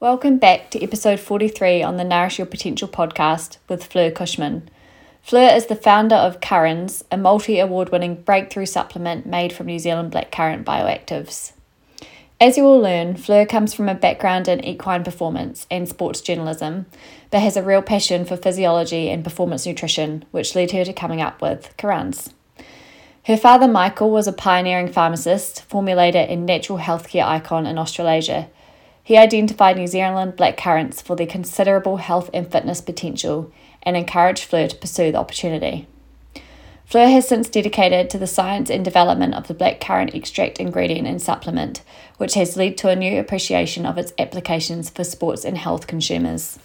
Welcome back to episode 43 on the Nourish Your Potential podcast with Fleur Cushman. Fleur is the founder of CurraNZ, a multi award winning breakthrough supplement made from New Zealand blackcurrant bioactives. As you will learn, Fleur comes from a background in equine performance and sports journalism, but has a real passion for physiology and performance nutrition, which led her to coming up with CurraNZ. Her father, Michael, was a pioneering pharmacist, formulator, and natural healthcare icon in Australasia he identified New Zealand black currants for their considerable health and fitness potential and encouraged Fleur to pursue the opportunity. Fleur has since dedicated to the science and development of the black currant extract ingredient and supplement, which has led to a new appreciation of its applications for sports and health consumers.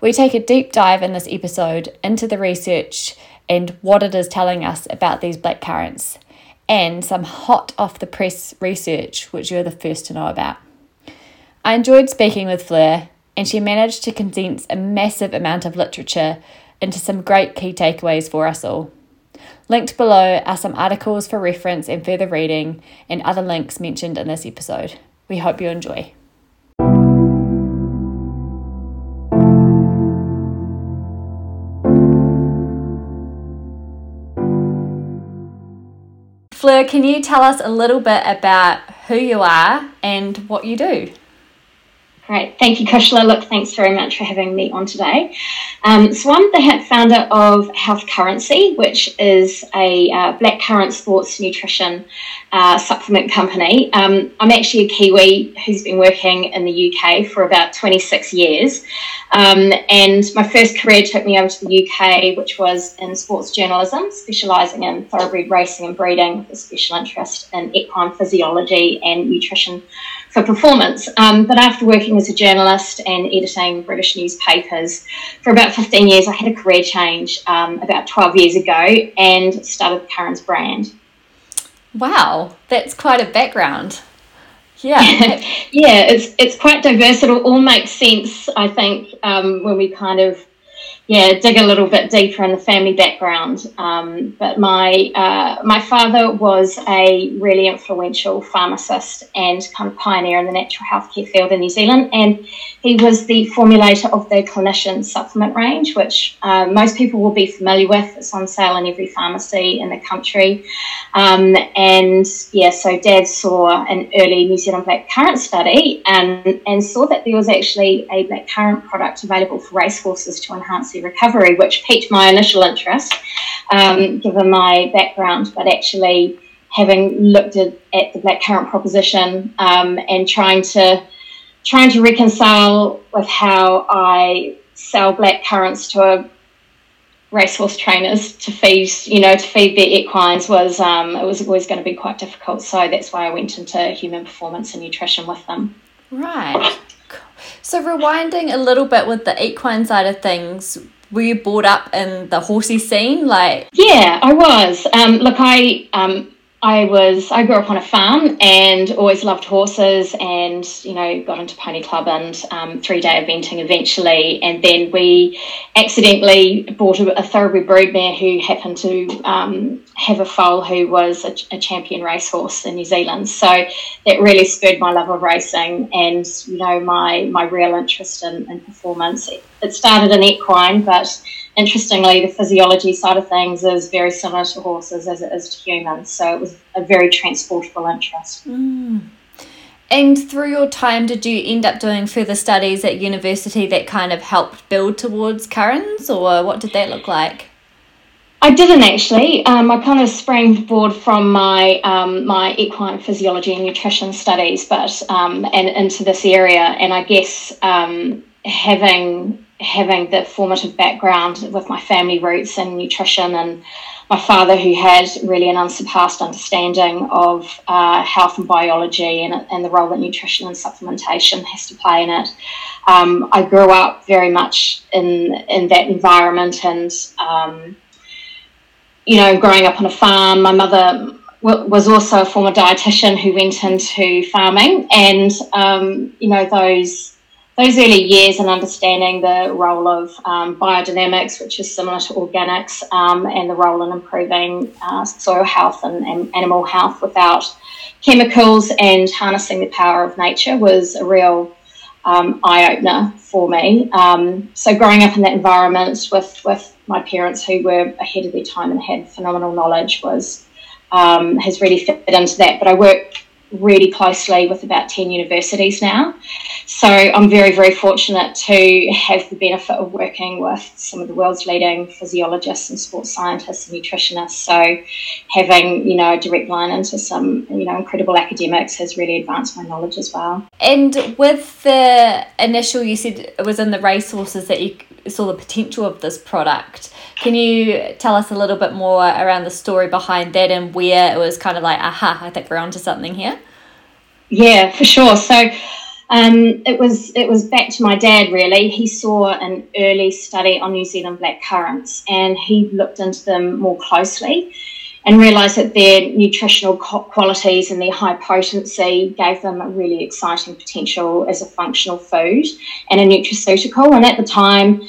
We take a deep dive in this episode into the research and what it is telling us about these black currants, and some hot off the press research which you're the first to know about. I enjoyed speaking with Fleur, and she managed to condense a massive amount of literature into some great key takeaways for us all. Linked below are some articles for reference and further reading, and other links mentioned in this episode. We hope you enjoy. Fleur, can you tell us a little bit about who you are and what you do? Great. Thank you, Kushla. Look, thanks very much for having me on today. Um, so, I'm the founder of Health Currancy, which is a uh, blackcurrant sports nutrition uh, supplement company. Um, I'm actually a Kiwi who's been working in the UK for about 26 years. Um, and my first career took me over to the UK, which was in sports journalism, specialising in thoroughbred racing and breeding, with a special interest in equine physiology and nutrition for performance. Um, but after working as a journalist and editing British newspapers for about 15 years, I had a career change um, about 12 years ago and started CurraNZ brand. Wow, that's quite a background. Yeah, yeah, it's it's quite diverse. It all makes sense, I think, um, when we kind of yeah, dig a little bit deeper in the family background. Um, but my uh, my father was a really influential pharmacist and kind of pioneer in the natural healthcare field in New Zealand, and he was the formulator of the clinician supplement range, which uh, most people will be familiar with. It's on sale in every pharmacy in the country. Um, and yeah, so Dad saw an early New Zealand blackcurrant study and and saw that there was actually a blackcurrant product available for racehorses to enhance their recovery, which piqued my initial interest, um, given my background, but actually having looked at, at the blackcurrant proposition um, and trying to trying to reconcile with how I sell black currants to a racehorse trainers to feed, you know, to feed their equines was um, it was always going to be quite difficult. So that's why I went into human performance and nutrition with them. Right. So rewinding a little bit with the equine side of things, were you brought up in the horsey scene? Like yeah, I was. Um, look, I um, I was I grew up on a farm and always loved horses and you know got into pony club and um, three day eventing eventually. And then we accidentally bought a, a thoroughbred broodmare who happened to um, have a foal who was a, a, champion racehorse in New Zealand. So that really spurred my love of racing and you know my my real interest in, in performance. It, it started in equine but interestingly, the physiology side of things is very similar to horses as it is to humans. So it was a very transportable interest. Mm. And through your time, did you end up doing further studies at university that kind of helped build towards CurraNZ, or what did that look like? I didn't actually. Um, I kind of springboard from my um, my equine physiology and nutrition studies, but um, and into this area, and I guess um, having having the formative background with my family roots in nutrition and my father who had really an unsurpassed understanding of uh, health and biology and, and the role that nutrition and supplementation has to play in it. Um, I grew up very much in in that environment and um, you know growing up on a farm my mother was also a former dietitian who went into farming and um, you know those those early years and understanding the role of um, biodynamics, which is similar to organics, um, and the role in improving uh, soil health and, and, animal health without chemicals and harnessing the power of nature was a real um, eye opener for me. Um, so growing up in that environment with with my parents who were ahead of their time and had phenomenal knowledge was um, has really fit into that. But I work really closely with about 10 universities now. So I'm very, very fortunate to have the benefit of working with some of the world's leading physiologists and sports scientists and nutritionists. So having, you know, a direct line into some, you know, incredible academics has really advanced my knowledge as well. And with the initial, you said it was in the racehorses that you saw the potential of this product. Can you tell us a little bit more around the story behind that and where it was kind of like, aha, I think we're onto something here? Yeah, for sure. So um, it was it was back to my dad really. He saw an early study on New Zealand black currants and he looked into them more closely and realised that their nutritional qualities and their high potency gave them a really exciting potential as a functional food and a nutraceutical. And at the time,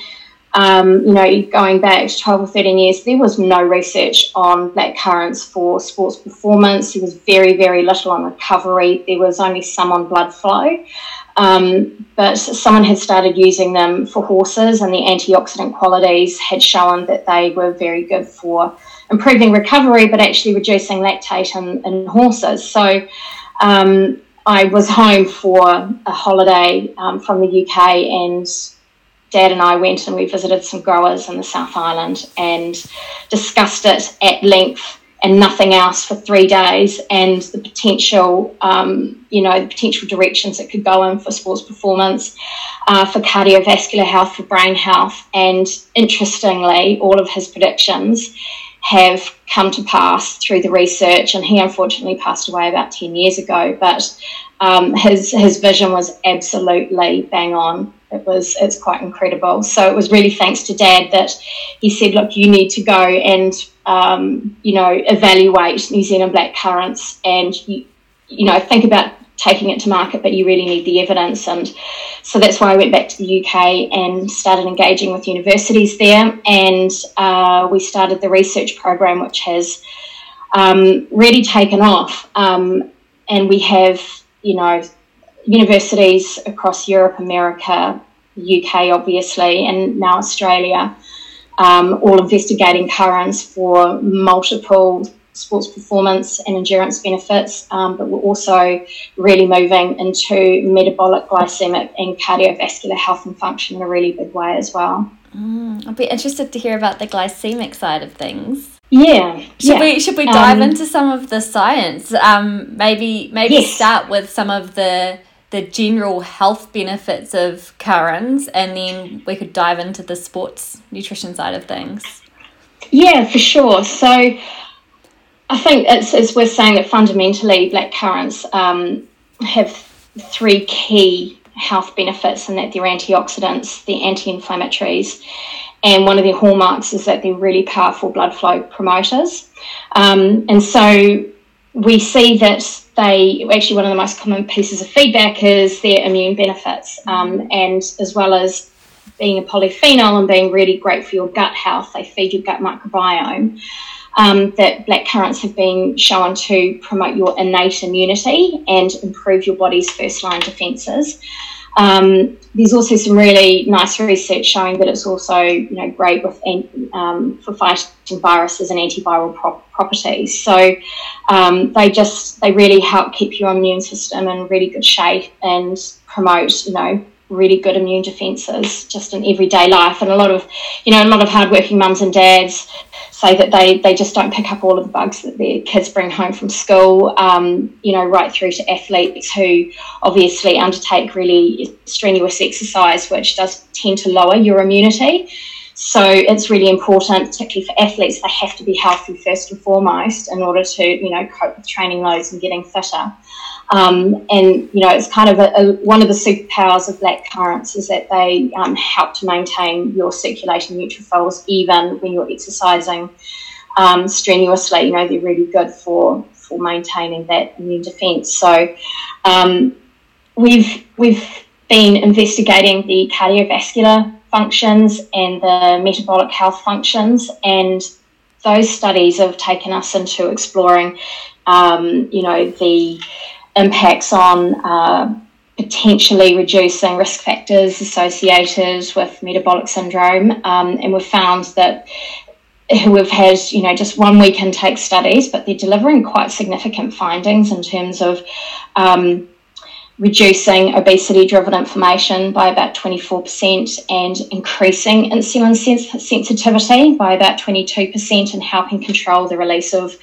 um, you know, going back 12 or 13 years, there was no research on black currants for sports performance. There was very, very little on recovery. There was only some on blood flow. Um, but someone had started using them for horses, and the antioxidant qualities had shown that they were very good for improving recovery, but actually reducing lactate in, in horses. So um, I was home for a holiday um, from the UK and Dad and I went and we visited some growers in the South Island and discussed it at length and nothing else for three days and the potential, um, you know, the potential directions it could go in for sports performance, uh, for cardiovascular health, for brain health. And interestingly, all of his predictions have come to pass through the research. And he unfortunately passed away about 10 years ago, but um, his, his vision was absolutely bang on it was it's quite incredible. So it was really thanks to Dad that he said, look, you need to go and um, you know evaluate New Zealand black currants and you, you know think about taking it to market, but you really need the evidence. And so that's why I went back to the UK and started engaging with universities there. And uh, we started the research program, which has um, really taken off. Um, and we have, you know, universities across Europe, America, UK, obviously, and now Australia, um, all investigating CurraNZ for multiple sports performance and endurance benefits, um, but we're also really moving into metabolic, glycemic, and cardiovascular health and function in a really big way as well. Mm, I'll be interested to hear about the glycemic side of things. Yeah. Should yeah. we should we dive um, into some of the science? Um, maybe maybe yes. start with some of the the general health benefits of currants, and then we could dive into the sports nutrition side of things. Yeah, for sure. So I think it's, it's worth saying that fundamentally black currants um, have three key health benefits and that they're antioxidants, they're anti-inflammatories, and one of their hallmarks is that they're really powerful blood flow promoters. Um, and so we see that they actually one of the most common pieces of feedback is their immune benefits, um, and as well as being a polyphenol and being really great for your gut health, they feed your gut microbiome. Um, that black currants have been shown to promote your innate immunity and improve your body's first line defences. Um, there's also some really nice research showing that it's also you know great with um, for fighting viruses and antiviral pro- properties. So um, they just they really help keep your immune system in really good shape and promote you know really good immune defences just in everyday life. And a lot of, you know, a lot of hardworking mums and dads say that they, they just don't pick up all of the bugs that their kids bring home from school, um, you know, right through to athletes who obviously undertake really strenuous exercise, which does tend to lower your immunity. So it's really important, particularly for athletes, they have to be healthy first and foremost in order to, you know, cope with training loads and getting fitter. Um, and you know, it's kind of a, a, one of the superpowers of black currants is that they um, help to maintain your circulating neutrophils even when you're exercising um, strenuously. You know, they're really good for for maintaining that immune defence. So um, we've we've been investigating the cardiovascular functions and the metabolic health functions and those studies have taken us into exploring, um, you know, the impacts on uh, potentially reducing risk factors associated with metabolic syndrome. Um, and we've found that who have had, you know, just one week intake studies, but they're delivering quite significant findings in terms of um, reducing obesity driven inflammation by about 24% and increasing insulin sens- sensitivity by about 22% and helping control the release of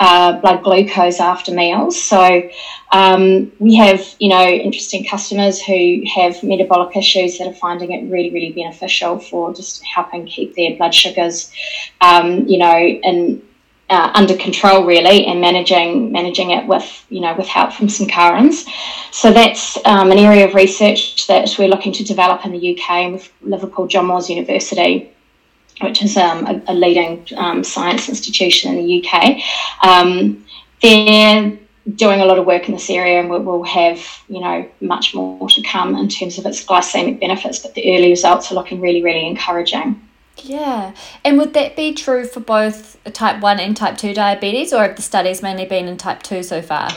uh, blood glucose after meals. So um, we have, you know, interesting customers who have metabolic issues that are finding it really, really beneficial for just helping keep their blood sugars, um, you know, in uh, under control really and managing managing it with you know with help from some currents. So that's um, an area of research that we're looking to develop in the UK with Liverpool John Moores University, which is um, a, a, leading um, science institution in the UK. Um, they're doing a lot of work in this area and we'll have you know much more to come in terms of its glycemic benefits, but the early results are looking really really encouraging. Yeah. And would that be true for both type 1 and type 2 diabetes, or have the studies mainly been in type 2 so far?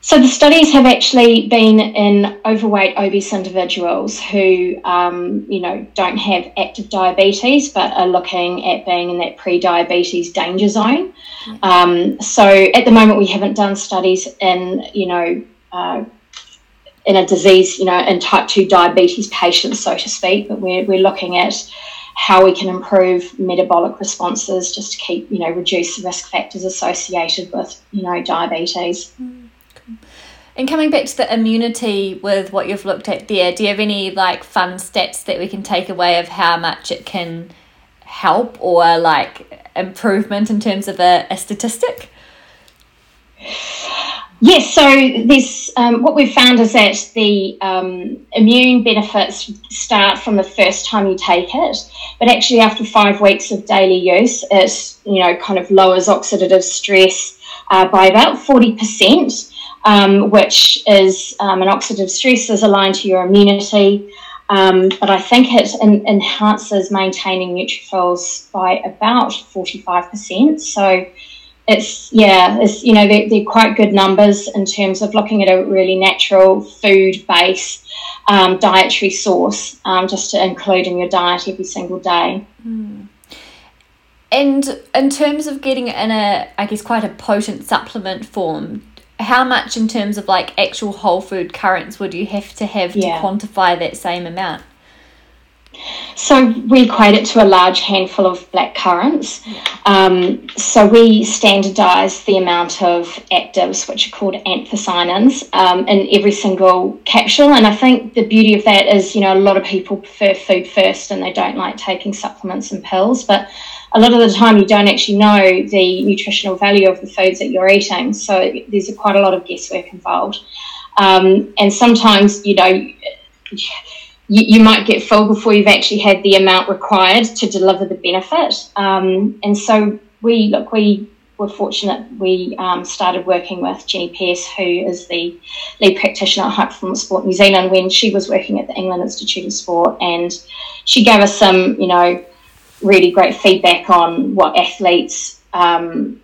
So the studies have actually been in overweight, obese individuals who, um, you know, don't have active diabetes but are looking at being in that pre-diabetes danger zone. Um, so at the moment, we haven't done studies in, you know, uh, in a disease, you know, in type two diabetes patients, so to speak. But we're we're looking at how we can improve metabolic responses just to keep, you know, reduce the risk factors associated with, you know, diabetes. Mm, and coming back to the immunity with what you've looked at there, do you have any like fun stats that we can take away of how much it can help or like improvement in terms of a, a statistic? Yes, so this um, what we've found is that the um, immune benefits start from the first time you take it, but actually after five weeks of daily use, it you know kind of lowers oxidative stress uh, by about forty percent, um, which is um, an oxidative stress is aligned to your immunity. Um, but I think it enhances maintaining neutrophils by about 45%. So it's yeah, it's you know they're, they're quite good numbers in terms of looking at a really natural food base um, dietary source um, just to include in your diet every single day. Mm. And in terms of getting in a, I guess, quite a potent supplement form, how much in terms of like actual whole food currants would you have to have yeah. to quantify that same amount? So we equate it to a large handful of black currants. Um, so we standardise the amount of actives, which are called anthocyanins, um, in every single capsule. And I think the beauty of that is, you know, a lot of people prefer food first and they don't like taking supplements and pills. But a lot of the time, you don't actually know the nutritional value of the foods that you're eating. So there's quite a lot of guesswork involved. Um, and sometimes, you know, you, you, might get full before you've actually had the amount required to deliver the benefit. Um, and so we look, we were fortunate. We um, started working with Jenny Pearce, who is the lead practitioner at High Performance Sport New Zealand, when she was working at the England Institute of Sport, and she gave us some, you know, really great feedback on what athletes um,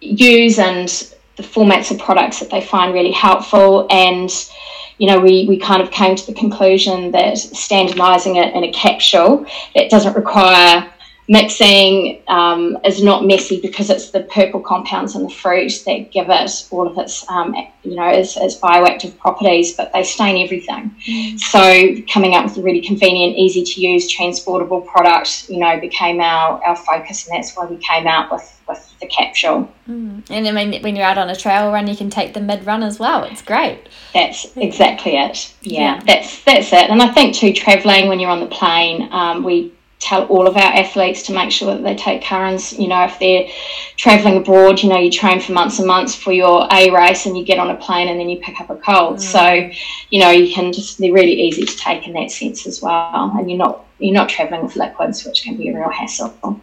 use and the formats of products that they find really helpful and you know, we, we kind of came to the conclusion that standardizing it in a capsule that doesn't require mixing um, is not messy because it's the purple compounds in the fruit that give it all of its, um, you know, its, its, bioactive properties, but they stain everything. Mm. So coming up with a really convenient, easy to use, transportable product, you know, became our, our focus, and that's why we came out with, with the capsule. Mm. And I mean, when you're out on a trail run, you can take the mid run as well. It's great. That's exactly it. Yeah, yeah, that's that's it. And I think too, traveling when you're on the plane, um, we tell all of our athletes to make sure that they take currants. You know, if they're traveling abroad, you know, you train for months and months for your A race and you get on a plane and then you pick up a cold. Mm. So, you know, you can just, they're really easy to take in that sense as well. And you're not, you're not traveling with liquids, which can be a real hassle.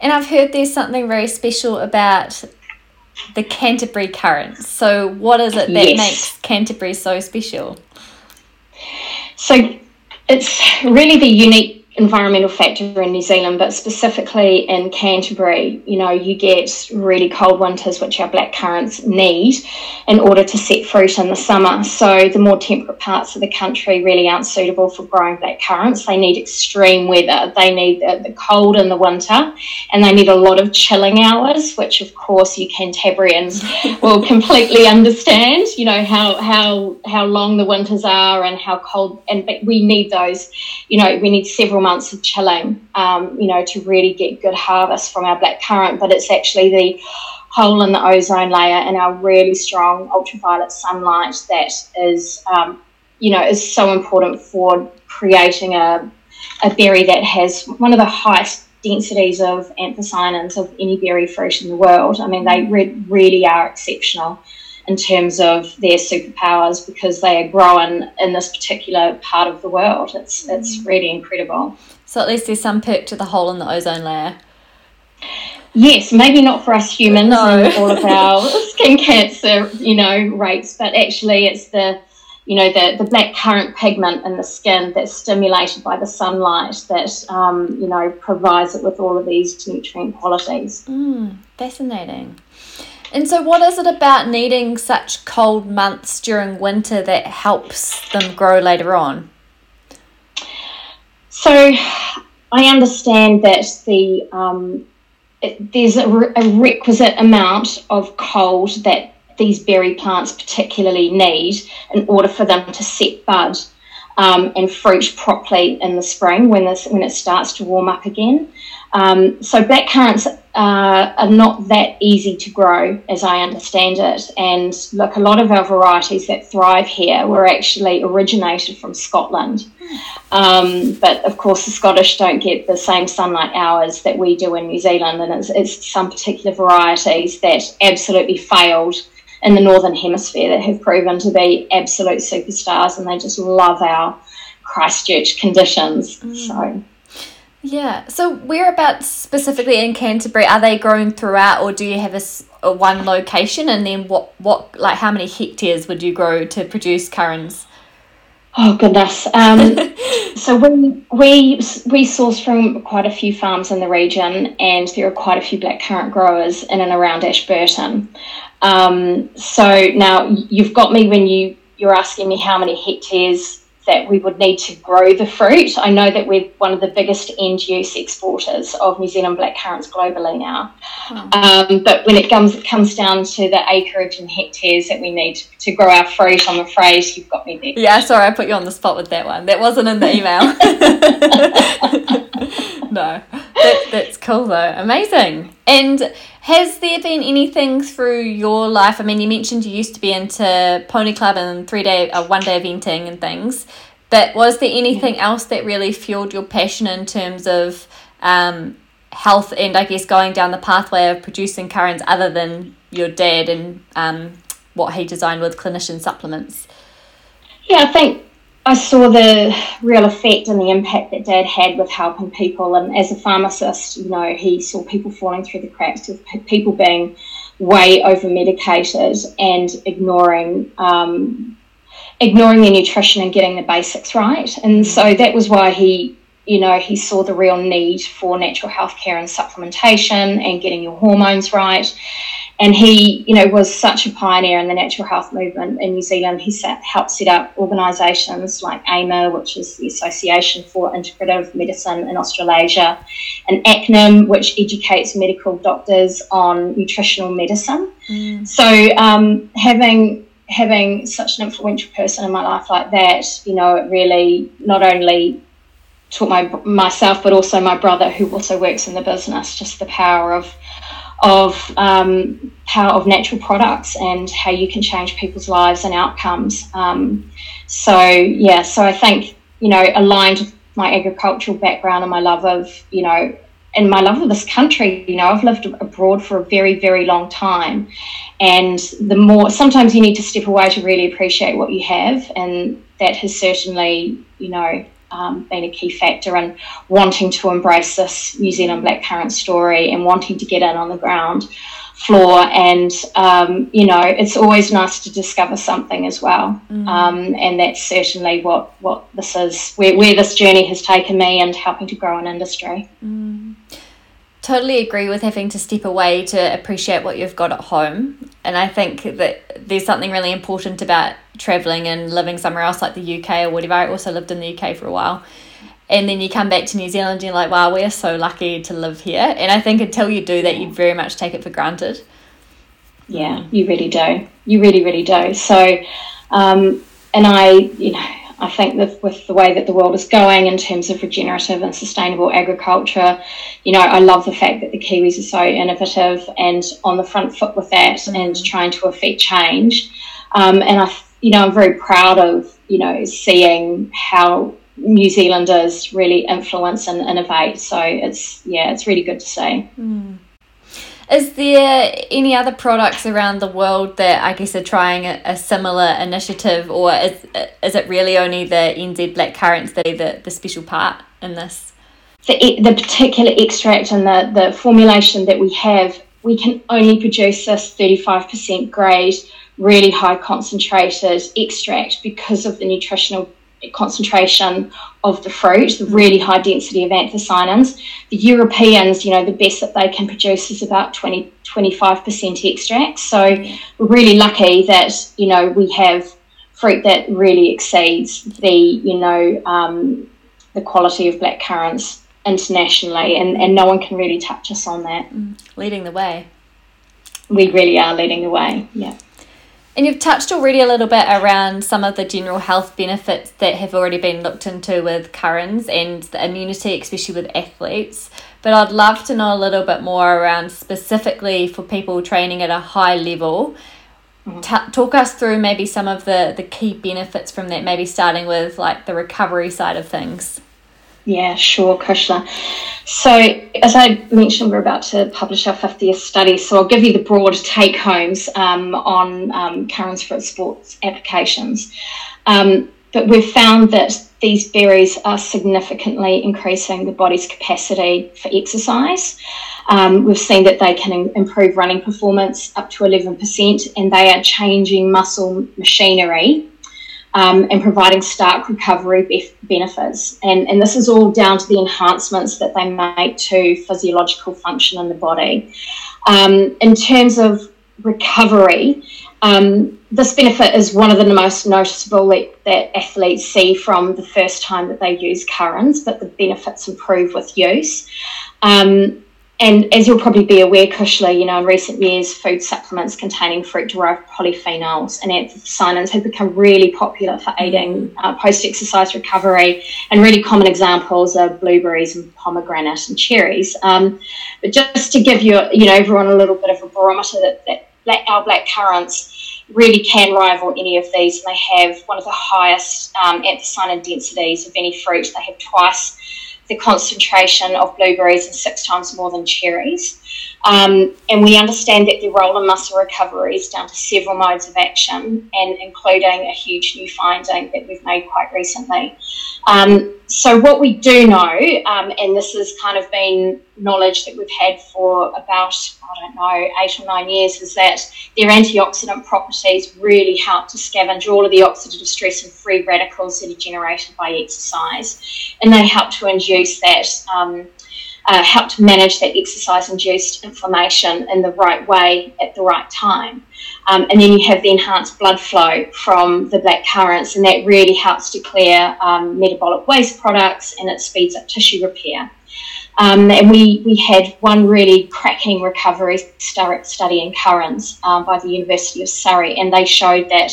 And I've heard there's something very special about the Canterbury currants. So, what is it that yes. makes Canterbury so special? So, it's really the unique environmental factor in New Zealand, but specifically in Canterbury, you know, you get really cold winters, which our black currants need in order to set fruit in the summer. So the more temperate parts of the country really aren't suitable for growing black currants. They need extreme weather. They need the, the cold in the winter, and they need a lot of chilling hours, which of course you Cantabrians will completely understand. You know how how how long the winters are and how cold, and we need those. You know, we need several months of chilling, um, you know, to really get good harvest from our black currant. But it's actually the hole in the ozone layer and our really strong ultraviolet sunlight that is, um, you know, is so important for creating a, a berry that has one of the highest densities of anthocyanins of any berry fruit in the world. I mean, they re- really are exceptional in terms of their superpowers because they are growing in this particular part of the world. It's mm. it's really incredible. So at least there's some perk to the hole in the ozone layer. Yes, maybe not for us humans no. and all of our skin cancer, you know, rates, but actually it's the you know the, the black currant pigment in the skin that's stimulated by the sunlight that um, you know provides it with all of these nutrient qualities. Mm, fascinating. And so, what is it about needing such cold months during winter that helps them grow later on? So, I understand that the um, it, there's a, re- a requisite amount of cold that these berry plants particularly need in order for them to set bud um, and fruit properly in the spring when this when it starts to warm up again. Um, so black currants uh, are not that easy to grow, as I understand it. And look, a lot of our varieties that thrive here were actually originated from Scotland. Um, but of course, the Scottish don't get the same sunlight hours that we do in New Zealand, and it's, it's some particular varieties that absolutely failed in the northern hemisphere that have proven to be absolute superstars, and they just love our Christchurch conditions. Mm. So. Yeah. So whereabouts specifically in Canterbury are they grown throughout, or do you have a, a, one location? And then what what like how many hectares would you grow to produce currants? Oh goodness. Um, so we we we source from quite a few farms in the region, and there are quite a few black currant growers in and around Ashburton. Um, so now you've got me when you you're asking me how many hectares that we would need to grow the fruit. I know that we're one of the biggest end use exporters of New Zealand black currants globally now. Oh. Um, but when it comes it comes down to the acreage and hectares that we need to, to, grow our fruit, I'm afraid you've got me there. Yeah, sorry, I put you on the spot with that one. That wasn't in the email. no, that, that's cool though. Amazing. And has there been anything through your life? I mean, you mentioned you used to be into pony club and three day, uh, one day eventing and things, but was there anything yeah. else that really fueled your passion in terms of um, health and I guess going down the pathway of producing currants other than your dad and um, what he designed with clinician supplements? Yeah, I think I saw the real effect and the impact that Dad had with helping people. And as a pharmacist, you know, he saw people falling through the cracks with people being way over medicated and ignoring um, ignoring their nutrition and getting the basics right. And so that was why he, you know, he saw the real need for natural health care and supplementation and getting your hormones right and he, you know, was such a pioneer in the natural health movement in New Zealand. He set, helped set up organisations like AMA, which is the Association for Integrative Medicine in Australasia, and ACNIM, which educates medical doctors on nutritional medicine. Mm. So um, having having such an influential person in my life like that, you know, it really not only taught my myself but also my brother who also works in the business just the power of of um, power of natural products and how you can change people's lives and outcomes. Um, so yeah, so I think you know aligned my agricultural background and my love of you know and my love of this country. You know, I've lived abroad for a very very long time, and the more sometimes you need to step away to really appreciate what you have, and that has certainly you know um, been a key factor in wanting to embrace this New Zealand blackcurrant story and wanting to get in on the ground floor and um, you know it's always nice to discover something as well mm. um, and that's certainly what what this is where, where this journey has taken me and helping to grow an industry mm. Totally agree with having to step away to appreciate what you've got at home and i think that there's something really important about traveling and living somewhere else like the uk or whatever i also lived in the uk for a while and then you come back to New Zealand and you're like, wow, we're so lucky to live here. And I think until you do that, you very much take it for granted. Yeah, you really do. You really, really do. So, um, and I, you know, I think that with the way that the world is going in terms of regenerative and sustainable agriculture, you know, I love the fact that the Kiwis are so innovative and on the front foot with that mm-hmm. and trying to affect change. Um, and I, you know, I'm very proud of, you know, seeing how New Zealanders really influence and innovate. So it's yeah, it's really good to see. Mm. Is there any other products around the world that I guess are trying a, a, similar initiative, or is is it really only the NZ black currants that are the, the special part in this? The, the particular extract and the, the formulation that we have, we can only produce this 35% grade, really high concentrated extract because of the nutritional concentration of the fruit, the really high density of anthocyanins. The Europeans, you know, the best that they can produce is about 20, 25% extract. So we're really lucky that, you know, we have fruit that really exceeds the, you know, um, the quality of black currants internationally, and, and no one can really touch us on that. Mm, leading the way. We really are leading the way, yeah. And you've touched already a little bit around some of the general health benefits that have already been looked into with currants and the immunity, especially with athletes. But I'd love to know a little bit more around specifically for people training at a high level. Mm-hmm. T- talk us through maybe some of the, the key benefits from that, maybe starting with like the recovery side of things. Yeah, sure, Kushla. So, as I mentioned, we're about to publish our 50th study, so I'll give you the broad take homes um, on um, currants for sports applications. Um, but we've found that these berries are significantly increasing the body's capacity for exercise. Um, we've seen that they can improve running performance up to 11%, and they are changing muscle machinery um, and providing stark recovery bef- benefits. And, and this is all down to the enhancements that they make to physiological function in the body. Um, in terms of recovery, um, this benefit is one of the most noticeable that, that, athletes see from the first time that they use currants, but the benefits improve with use. Um, and as you'll probably be aware, Kushla, you know, in recent years, food supplements containing fruit-derived polyphenols and anthocyanins have become really popular for aiding uh, post-exercise recovery. And really common examples are blueberries and pomegranate and cherries. Um, but just to give you, you know, everyone a little bit of a barometer that, that black, our black currants really can rival any of these. And they have one of the highest um, anthocyanin densities of any fruit. They have twice the concentration of blueberries is six times more than cherries. Um, and we understand that the role in muscle recovery is down to several modes of action, and including a huge new finding that we've made quite recently. Um, so, what we do know, um, and this has kind of been knowledge that we've had for about, I don't know, eight or nine years, is that their antioxidant properties really help to scavenge all of the oxidative stress and free radicals that are generated by exercise. And they help to induce that. Um, uh, help to manage that exercise induced inflammation in the right way at the right time. Um, and then you have the enhanced blood flow from the black currants, and that really helps to clear um, metabolic waste products and it speeds up tissue repair. Um, and we, we had one really cracking recovery study in currants um, by the University of Surrey, and they showed that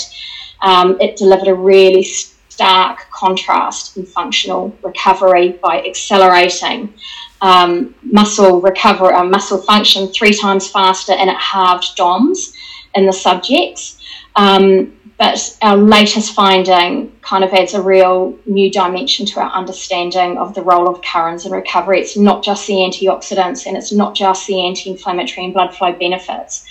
um, it delivered a really stark contrast in functional recovery by accelerating um, muscle recovery, uh, muscle function three times faster, and it halved DOMS in the subjects. Um, but our latest finding kind of adds a real new dimension to our understanding of the role of currants in recovery. It's not just the antioxidants and it's not just the anti inflammatory and blood flow benefits,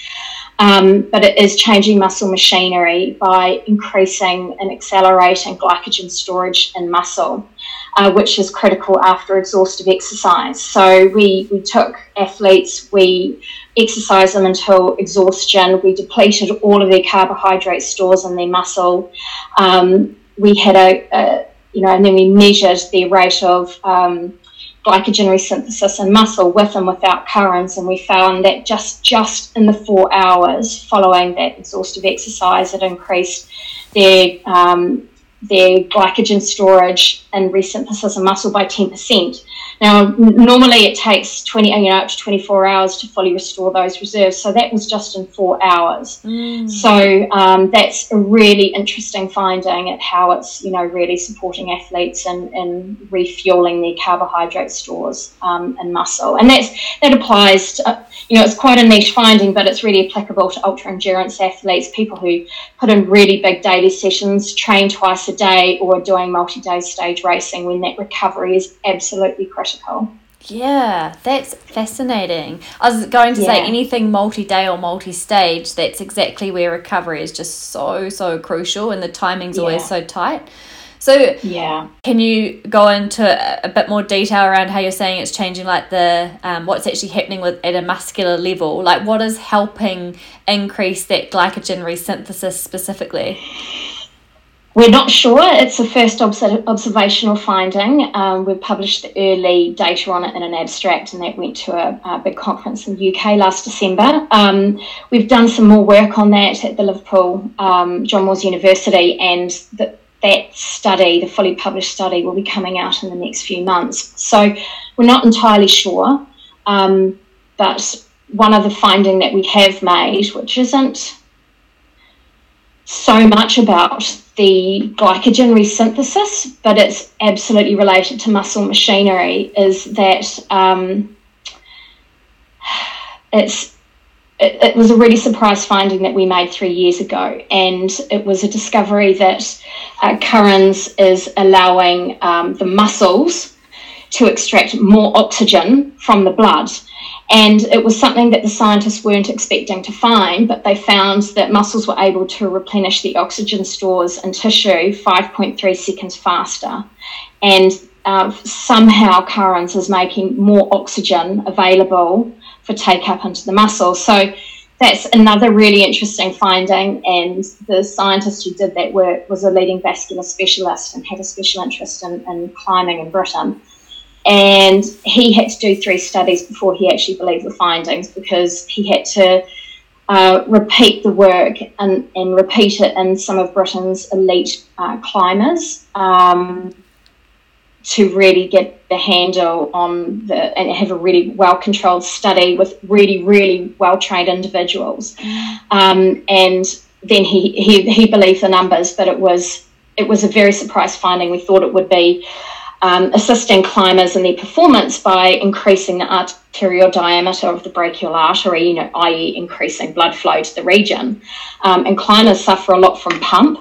um, but it is changing muscle machinery by increasing and accelerating glycogen storage in muscle. Uh, which is critical after exhaustive exercise. So we, we took athletes, we exercised them until exhaustion, we depleted all of their carbohydrate stores in their muscle. Um, we had a, a, you know, and then we measured the rate of um, glycogen resynthesis in muscle with and without CurraNZ, and we found that just just in the four hours following that exhaustive exercise, it increased their um, their glycogen storage and resynthesis of muscle by 10%. Now, normally it takes 20, you know, up to 24 hours to fully restore those reserves. So that was just in four hours. Mm. So um, that's a really interesting finding at how it's, you know, really supporting athletes and, and refueling their carbohydrate stores um, and muscle. And that's that applies to, you know, it's quite a niche finding, but it's really applicable to ultra endurance athletes, people who put in really big daily sessions, train twice a day, or doing multi day stage racing when that recovery is absolutely critical. Yeah, that's fascinating. I was going to yeah. say anything multi day or multi stage, that's exactly where recovery is just so, so crucial and the timing's yeah. always so tight. So, yeah, can you go into a bit more detail around how you're saying it's changing, like the um, what's actually happening with at a muscular level? Like, what is helping increase that glycogen resynthesis specifically? We're not sure. It's the first obs- observational finding. Um, we published the early data on it in an abstract, and that went to a, a big conference in the UK last December. Um, we've done some more work on that at the Liverpool um, John Moores University, and the, that study, the fully published study, will be coming out in the next few months. So we're not entirely sure, um, but one other finding that we have made, which isn't so much about the glycogen resynthesis, but it's absolutely related to muscle machinery, is that um, it's it, it, was a really surprise finding that we made three years ago, and it was a discovery that uh, is allowing um, the muscles to extract more oxygen from the blood. And it was something that the scientists weren't expecting to find, but they found that muscles were able to replenish the oxygen stores in tissue 5.3 seconds faster. And uh, somehow CurraNZ is making more oxygen available for take up into the muscle. So that's another really interesting finding. And the scientist who did that work was a leading vascular specialist and had a special interest in, in climbing in Britain. And he had to do three studies before he actually believed the findings because he had to uh, repeat the work and, and repeat it in some of Britain's elite uh, climbers um, to really get the handle on the and have a really well controlled study with really, really well trained individuals. Um, and then he, he, he believed the numbers, but it was it was a very surprise finding. We thought it would be um, assisting climbers in their performance by increasing the arterial diameter of the brachial artery, you know, i.e., increasing blood flow to the region. Um, and climbers suffer a lot from pump.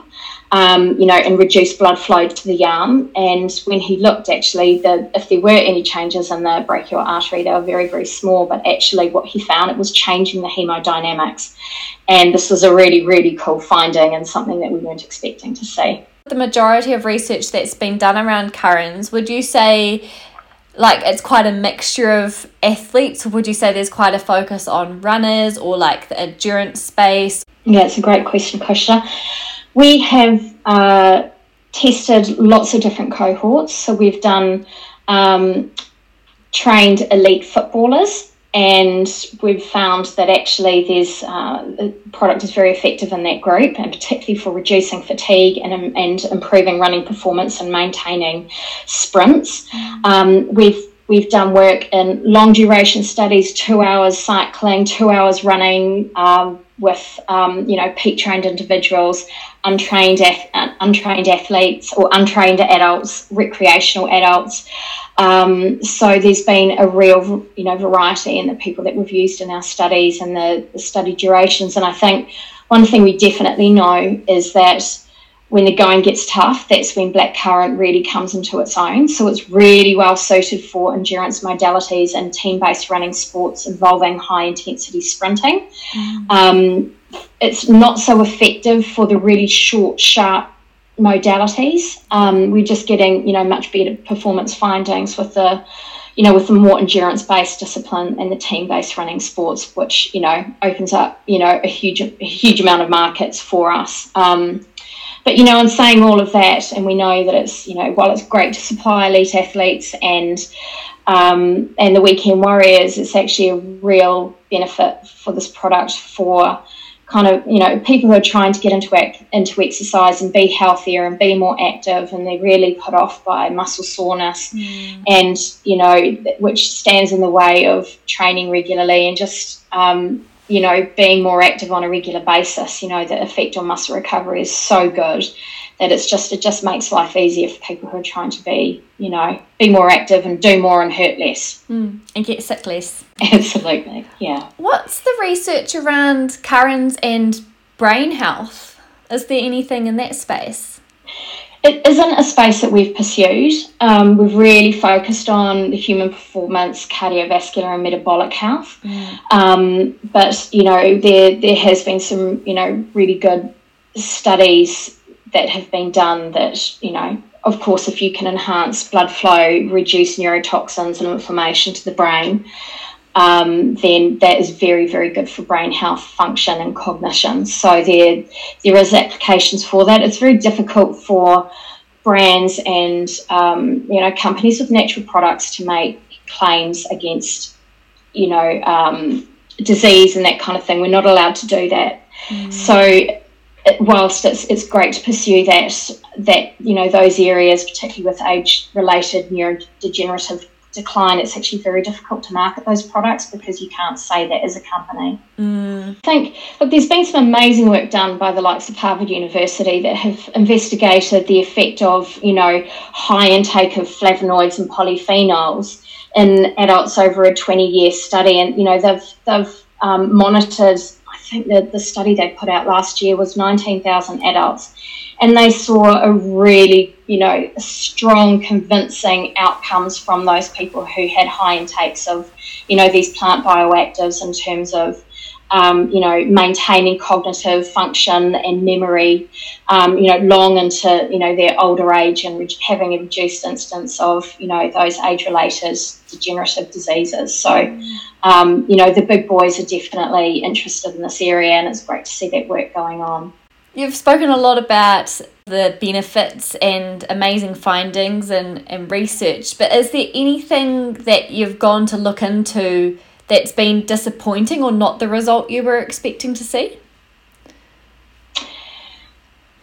Um, you know, and reduced blood flow to the arm. And when he looked, actually, the, if there were any changes in the brachial artery, they were very, very small. But actually, what he found it was changing the hemodynamics. And this was a really, really cool finding and something that we weren't expecting to see the majority of research that's been done around CurraNZ, would you say like it's quite a mixture of athletes, would you say there's quite a focus on runners or like the endurance space? Yeah, it's a great question, Kushla. We have uh, tested lots of different cohorts. So we've done um, trained elite footballers and we've found that actually there's uh, the product is very effective in that group and particularly for reducing fatigue and, and improving running performance and maintaining sprints mm. um, we've we've done work in long duration studies two hours cycling two hours running um, with um, you know peak trained individuals untrained untrained athletes or untrained adults recreational adults um, so there's been a real, you know, variety in the people that we've used in our studies and the, the study durations. And I think one thing we definitely know is that when the going gets tough, that's when black currant really comes into its own. So it's really well suited for endurance modalities and team based running sports involving high intensity sprinting. Mm. Um, it's not so effective for the really short, sharp modalities. Um, we're just getting, you know, much better performance findings with the, you know, with the more endurance-based discipline and the team-based running sports, which you know opens up, you know, a huge, a huge amount of markets for us. Um, but you know, in saying all of that, and we know that it's, you know, while it's great to supply elite athletes and um, and the weekend warriors, it's actually a real benefit for this product for kind of you know people who are trying to get into into exercise and be healthier and be more active and they're really put off by muscle soreness mm. and you know which stands in the way of training regularly and just um, you know being more active on a regular basis you know the effect on muscle recovery is so good that it's just it just makes life easier for people who are trying to be you know be more active and do more and hurt less mm, and get sick less absolutely yeah what's the research around currants and brain health is there anything in that space it isn't a space that we've pursued. Um, we've really focused on the human performance, cardiovascular, and metabolic health. Mm. Um, but you know, there there has been some you know really good studies that have been done that, you know, of course, if you can enhance blood flow, reduce neurotoxins and inflammation to the brain, um, then that is very, very good for brain health, function, and cognition. So there, there is applications for that. It's very difficult for brands and um, you know companies with natural products to make claims against you know um, disease and that kind of thing. We're not allowed to do that. Mm. So whilst it's it's great to pursue that that you know those areas, particularly with age related neurodegenerative decline, it's actually very difficult to market those products because you can't say that as a company. Mm. I think look, there's been some amazing work done by the likes of Harvard University that have investigated the effect of you know high intake of flavonoids and polyphenols in adults over a 20 year study, and you know they've they've um, monitored think the, the study they put out last year was 19,000 adults, and they saw a really, you know, strong, convincing outcomes from those people who had high intakes of, you know, these plant bioactives in terms of um, you know, maintaining cognitive function and memory, um, you know, long into, you know, their older age and having a reduced instance of, you know, those age-related degenerative diseases. So, um, you know, the big boys are definitely interested in this area and it's great to see that work going on. You've spoken a lot about the benefits and amazing findings and, and research, but is there anything that you've gone to look into that's been disappointing or not the result you were expecting to see?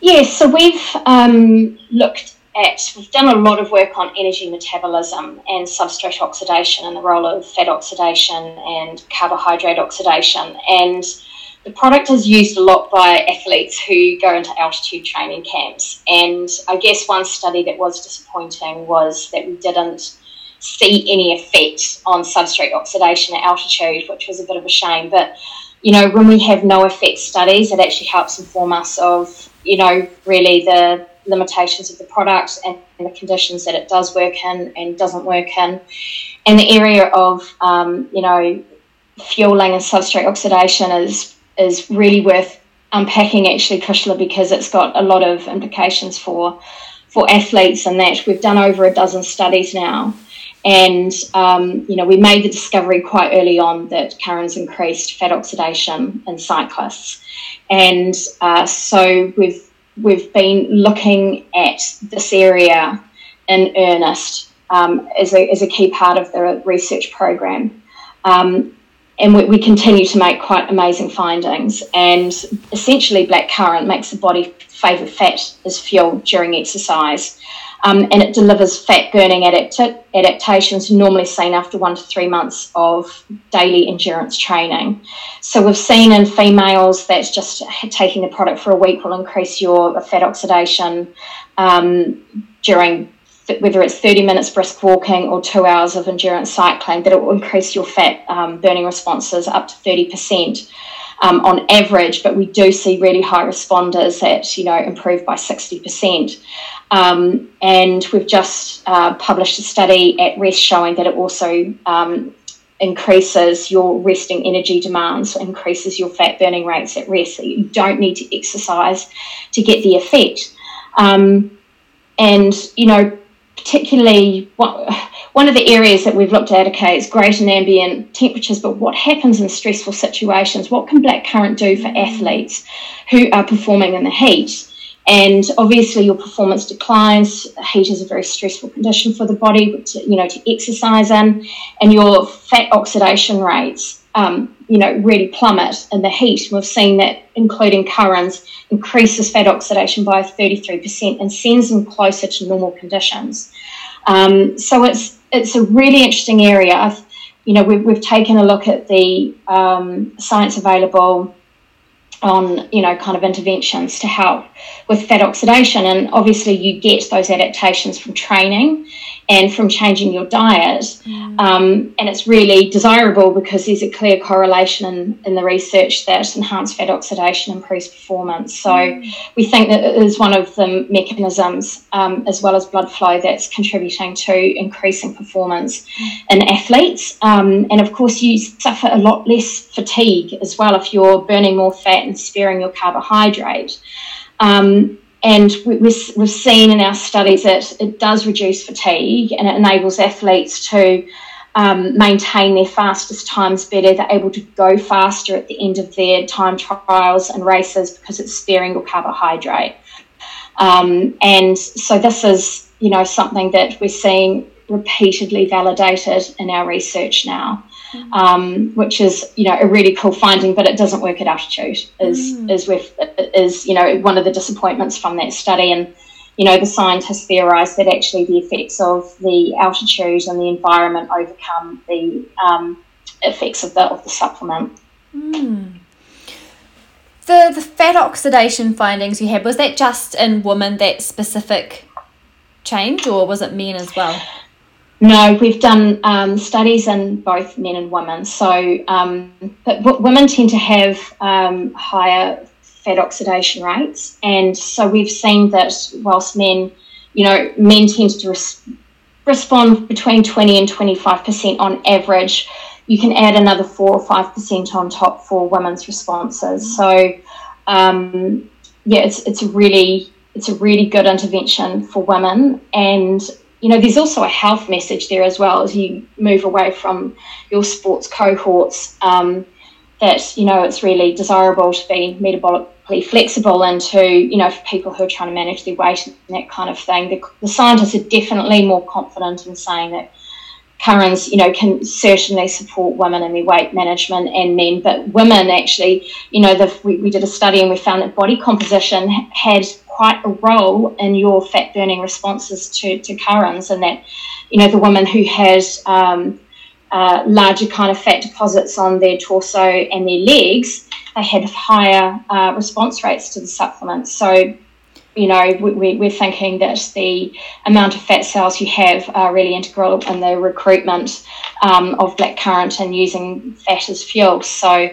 Yes, so we've um, looked at, we've done a lot of work on energy metabolism and substrate oxidation and the role of fat oxidation and carbohydrate oxidation. And the product is used a lot by athletes who go into altitude training camps. And I guess one study that was disappointing was that we didn't see any effect on substrate oxidation at altitude, which was a bit of a shame. But you know, when we have no effect studies, it actually helps inform us of you know really the limitations of the product and, the conditions that it does work in and doesn't work in, and the area of um, you know fueling and substrate oxidation is is really worth unpacking actually, Kushla, because it's got a lot of implications for for athletes and that we've done over a dozen studies now and, um, you know, we made the discovery quite early on that CurraNZ increased fat oxidation in cyclists. And uh, so we've, we've been looking at this area in earnest um, as, a, as a key part of the research program. Um, and we, we, continue to make quite amazing findings. And essentially, black currant makes the body favour fat as fuel during exercise um, and it delivers fat burning adapt- adaptations normally seen after one to three months of daily endurance training. So we've seen in females that just taking the product for a week will increase your fat oxidation um, during whether it's 30 minutes brisk walking or two hours of endurance cycling, that it will increase your fat um, burning responses up to 30% um, on average, but we do see really high responders that you know improve by 60%. Um, and we've just uh, published a study at Rest showing that it also um, increases your resting energy demands, increases your fat burning rates at rest. So you don't need to exercise to get the effect. Um, and, you know, particularly one of the areas that we've looked at, okay, is great in ambient temperatures, but what happens in stressful situations? What can blackcurrant do for athletes who are performing in the heat? And obviously, your performance declines. Heat is a very stressful condition for the body, to, you know, to exercise in, and your fat oxidation rates, um, you know, really plummet in the heat. We've seen that, including CurraNZ, increases fat oxidation by 33% and sends them closer to normal conditions. Um, so it's it's a really interesting area. You know, we've, we've taken a look at the um, science available on you know kind of interventions to help with fat oxidation. And obviously you get those adaptations from training and from changing your diet mm. um, and it's really desirable because there's a clear correlation in, in the research that enhanced fat oxidation improves performance so mm. we think that it is one of the mechanisms um, as well as blood flow that's contributing to increasing performance mm. in athletes um, and of course you suffer a lot less fatigue as well if you're burning more fat and sparing your carbohydrate. Um, and we, have seen in our studies that it does reduce fatigue and it enables athletes to um, maintain their fastest times better. They're able to go faster at the end of their time trials and races because it's sparing your carbohydrate. Um, and so this is, you know, something that we're seeing repeatedly validated in our research now um, which is you know a really cool finding, but it doesn't work at altitude. Is mm. is with is you know one of the disappointments from that study, and you know the scientists theorised that actually the effects of the altitude and the environment overcome the um, effects of the of the supplement. Mm. The the fat oxidation findings you had was that just in women that specific change, or was it men as well? No, we've done um, studies in both men and women. So, um, but women tend to have um, higher fat oxidation rates, and so we've seen that whilst men, you know, men tend to res- respond between twenty and twenty five percent on average. You can add another four or five percent on top for women's responses. So, um, yeah, it's it's really it's a really good intervention for women, and you know, there's also a health message there as well as you move away from your sports cohorts. Um, that you know, it's really desirable to be metabolically flexible and to you know, for people who are trying to manage their weight and that kind of thing. The, the scientists are definitely more confident in saying that CurraNZ, you know, can certainly support women in their weight management and men, but women actually, you know, the, we, we did a study and we found that body composition had quite a role in your fat burning responses to, to CurraNZ and that, you know, the woman who has um, uh, larger kind of fat deposits on their torso and their legs, they had higher uh, response rates to the supplement. So you know, we, we're thinking that the amount of fat cells you have are really integral in the recruitment um, of blackcurrant and using fat as fuel. So,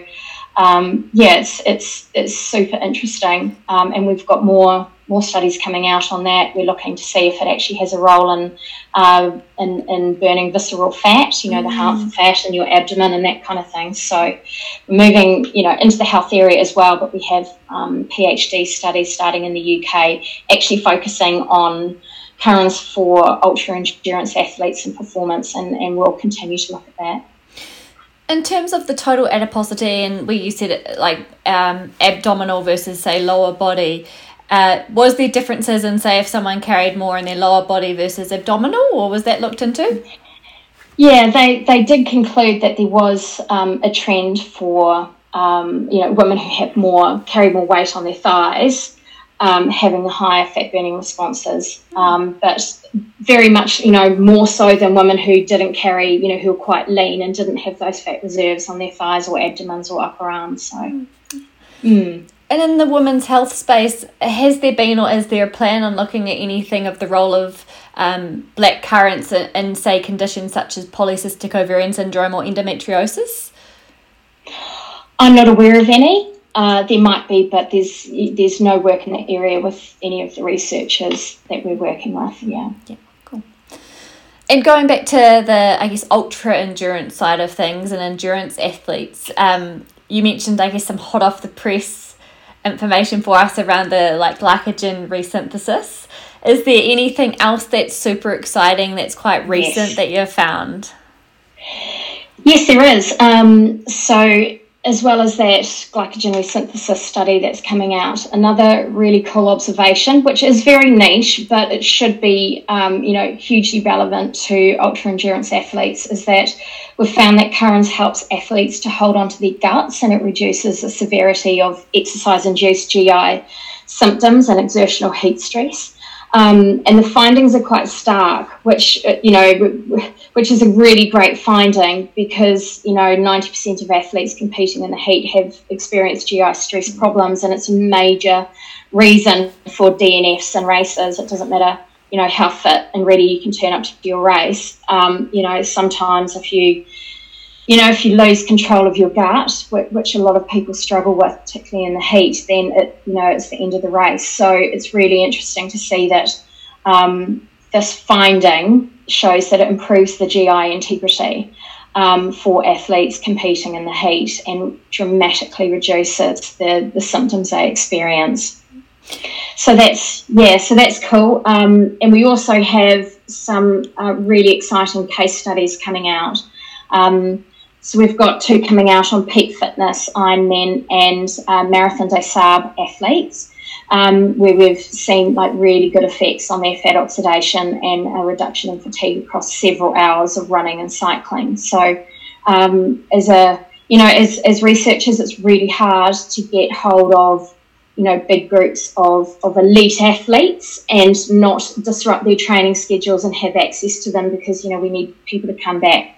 um, yeah, it's, it's, it's super interesting. Um, and we've got more more studies coming out on that. We're looking to see if it actually has a role in uh, in, in, burning visceral fat, you know, the mm. harmful fat in your abdomen and that kind of thing. So moving, you know, into the health area as well. But we have um, PhD studies starting in the UK, actually focusing on CurraNZ for ultra endurance athletes and performance, and, and we'll continue to look at that. In terms of the total adiposity, and where you said it like um, abdominal versus say lower body, uh, was there differences in, say, if someone carried more in their lower body versus abdominal, or was that looked into? Yeah, they, they did conclude that there was um, a trend for um, you know women who have more carry more weight on their thighs um, having higher fat burning responses, um, but very much you know more so than women who didn't carry you know who were quite lean and didn't have those fat reserves on their thighs or abdomens or upper arms. So. Mm. And in the women's health space, has there been or is there a plan on looking at anything of the role of um, black currants in, in, say, conditions such as polycystic ovarian syndrome or endometriosis? I'm not aware of any. Uh, there might be, but there's there's no work in that area with any of the researchers that we're working with. Yeah. Yeah. Cool. And going back to the, I guess, ultra endurance side of things and endurance athletes, um, you mentioned, I guess, some hot off the press information for us around the like glycogen resynthesis. Is there anything else that's super exciting that's quite recent yes. that you've found? Yes, there is. Um, so as well as that glycogen resynthesis study that's coming out, another really cool observation, which is very niche, but it should be, um, you know, hugely relevant to ultra endurance athletes, is that we've found that CurraNZ helps athletes to hold on to their guts and it reduces the severity of exercise-induced GI symptoms and exertional heat stress. Um, and the findings are quite stark, which uh, you know, which is a really great finding because you know, ninety percent of athletes competing in the heat have experienced GI stress problems, and it's a major reason for DNFs and races. It doesn't matter, you know, how fit and ready you can turn up to your race. Um, you know, sometimes if you you know, if you lose control of your gut, which a lot of people struggle with, particularly in the heat, then it, you know, it's the end of the race. So it's really interesting to see that um, this finding shows that it improves the GI integrity um, for athletes competing in the heat and dramatically reduces the, the symptoms they experience. So that's yeah, so that's cool. Um, and we also have some uh, really exciting case studies coming out. Um, so we've got two coming out on peak fitness, Ironman and uh, Marathon des Sables athletes, um, where we've seen like really good effects on their fat oxidation and a reduction in fatigue across several hours of running and cycling. So um, as a you know, as, as researchers, it's really hard to get hold of you know big groups of, of elite athletes and not disrupt their training schedules and have access to them because you know we need people to come back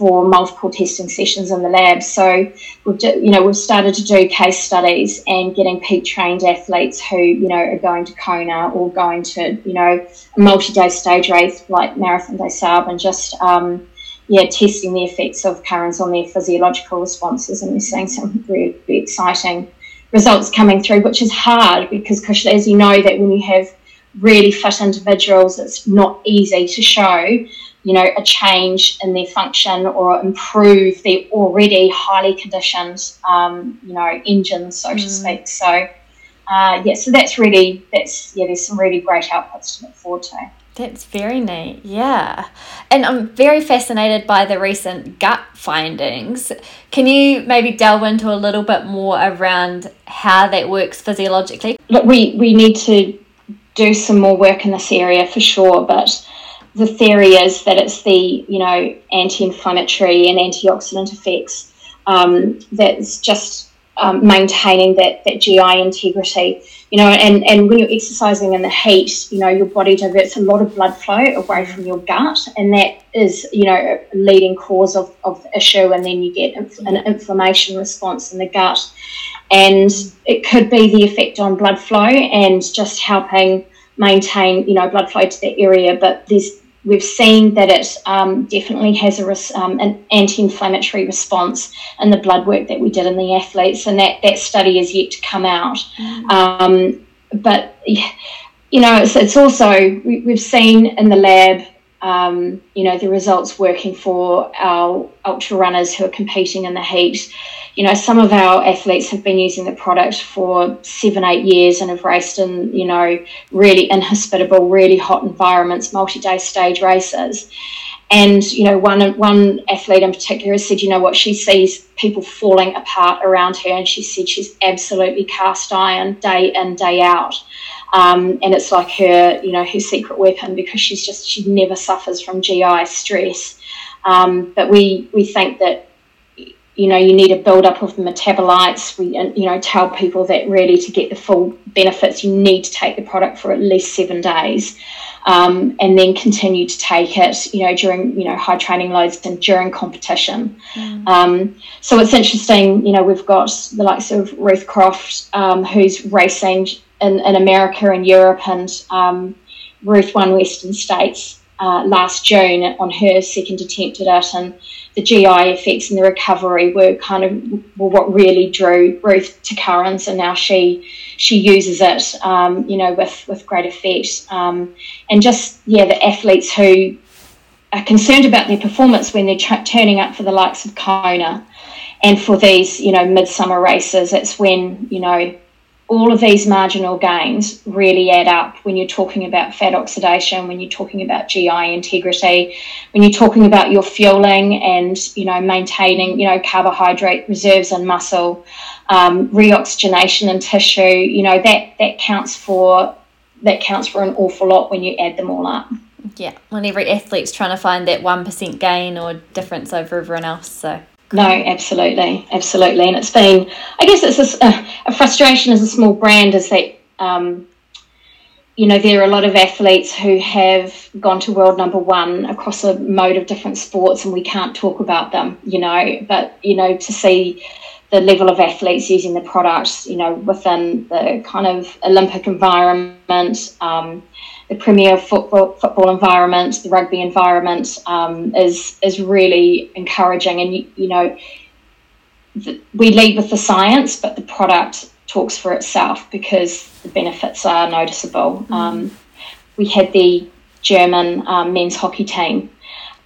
for multiple testing sessions in the lab. So we've you know we've started to do case studies and getting peak trained athletes who you know are going to Kona or going to you know a multi-day stage race like Marathon des Sables and just um, yeah testing the effects of CurraNZ on their physiological responses and we're seeing some really exciting results coming through, which is hard because as you know that when you have really fit individuals, it's not easy to show you know, a change in their function or improve their already highly conditioned, um, you know, engines, so mm. to speak. So, uh, yeah, so that's really, that's, yeah, there's some really great outputs to look forward to. That's very neat, yeah. And I'm very fascinated by the recent gut findings. Can you maybe delve into a little bit more around how that works physiologically? Look, we, we need to do some more work in this area for sure, but the theory is that it's the you know anti-inflammatory and antioxidant effects um, that's just um, maintaining that that GI integrity. You know, and and when you're exercising in the heat, you know your body diverts a lot of blood flow away from your gut, and that is you know a leading cause of of the issue, and then you get an inflammation response in the gut, and it could be the effect on blood flow and just helping maintain you know blood flow to the area but there's we've seen that it um, definitely has a um, an anti-inflammatory response in the blood work that we did in the athletes, and that that study is yet to come out. Mm-hmm. Um, but you know, it's, it's also we, have seen in the lab. Um, you know the results working for our ultra runners who are competing in the heat you know, some of our athletes have been using the product for seven, eight years and have raced in, you know, really inhospitable, really hot environments, multi-day stage races. And you know, one one athlete in particular has said, you know what, she sees people falling apart around her, and she said she's absolutely cast iron day in day out. Um, and it's like her, you know, her secret weapon because she's just she never suffers from GI stress. Um, but we we think that you know you need a build up of the metabolites we you know tell people that really to get the full benefits you need to take the product for at least seven days um, and then continue to take it you know during you know high training loads and during competition mm. um, so it's interesting you know we've got the likes of ruth croft um, who's racing in, in america and europe and um, ruth won western states uh, last june on her second attempt at it and the GI effects and the recovery were kind of were what really drew Ruth to CurraNZ, and now she she uses it, um, you know, with with great effect. Um, and just yeah, the athletes who are concerned about their performance when they're tra- turning up for the likes of Kona, and for these you know midsummer races, it's when you know all of these marginal gains really add up when you're talking about fat oxidation, when you're talking about GI integrity, when you're talking about your fueling and you know maintaining you know carbohydrate reserves in muscle, um, reoxygenation in tissue. You know that that counts for that counts for an awful lot when you add them all up. Yeah, when every athlete's trying to find that one percent gain or difference over everyone else. So no, absolutely, absolutely, and it's been. I guess it's a, a frustration as a small brand is that um, you know there are a lot of athletes who have gone to world number one across a mode of different sports, and we can't talk about them. You know, but you know to see the level of athletes using the products, you know, within the kind of Olympic environment. Um, the premier football, football environment, the rugby environment um, is is really encouraging. And you, you know, the, we lead with the science, but the product talks for itself because the benefits are noticeable. Mm. Um, we had the German um, men's hockey team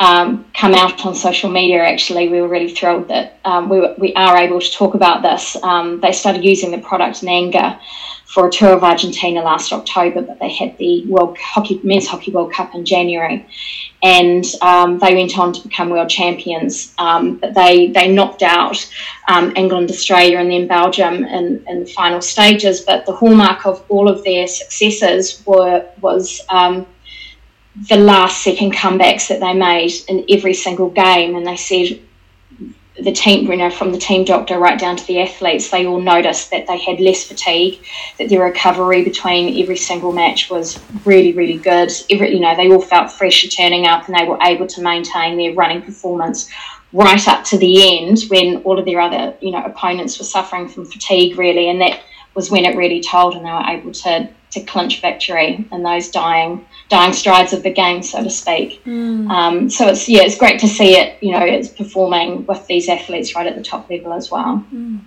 um, come out on social media. Actually, we were really thrilled that um, we, we are able to talk about this. Um, they started using the product in anger for a tour of Argentina last October, but they had the World Hockey Men's Hockey World Cup in January, and um, they went on to become world champions. Um, but they they knocked out um, England, Australia, and then Belgium in, in the final stages. But the hallmark of all of their successes were was um, the last second comebacks that they made in every single game, and they said the team, you know, from the team doctor right down to the athletes, they all noticed that they had less fatigue, that their recovery between every single match was really, really good. Every, you know, they all felt fresh turning up, and they were able to maintain their running performance right up to the end when all of their other, you know, opponents were suffering from fatigue, really, and that was when it really told, and they were able to to clinch victory in those dying dying strides of the game, so to speak. Mm. Um, so it's yeah, it's great to see it. You know, it's performing with these athletes right at the top level as well. Mm.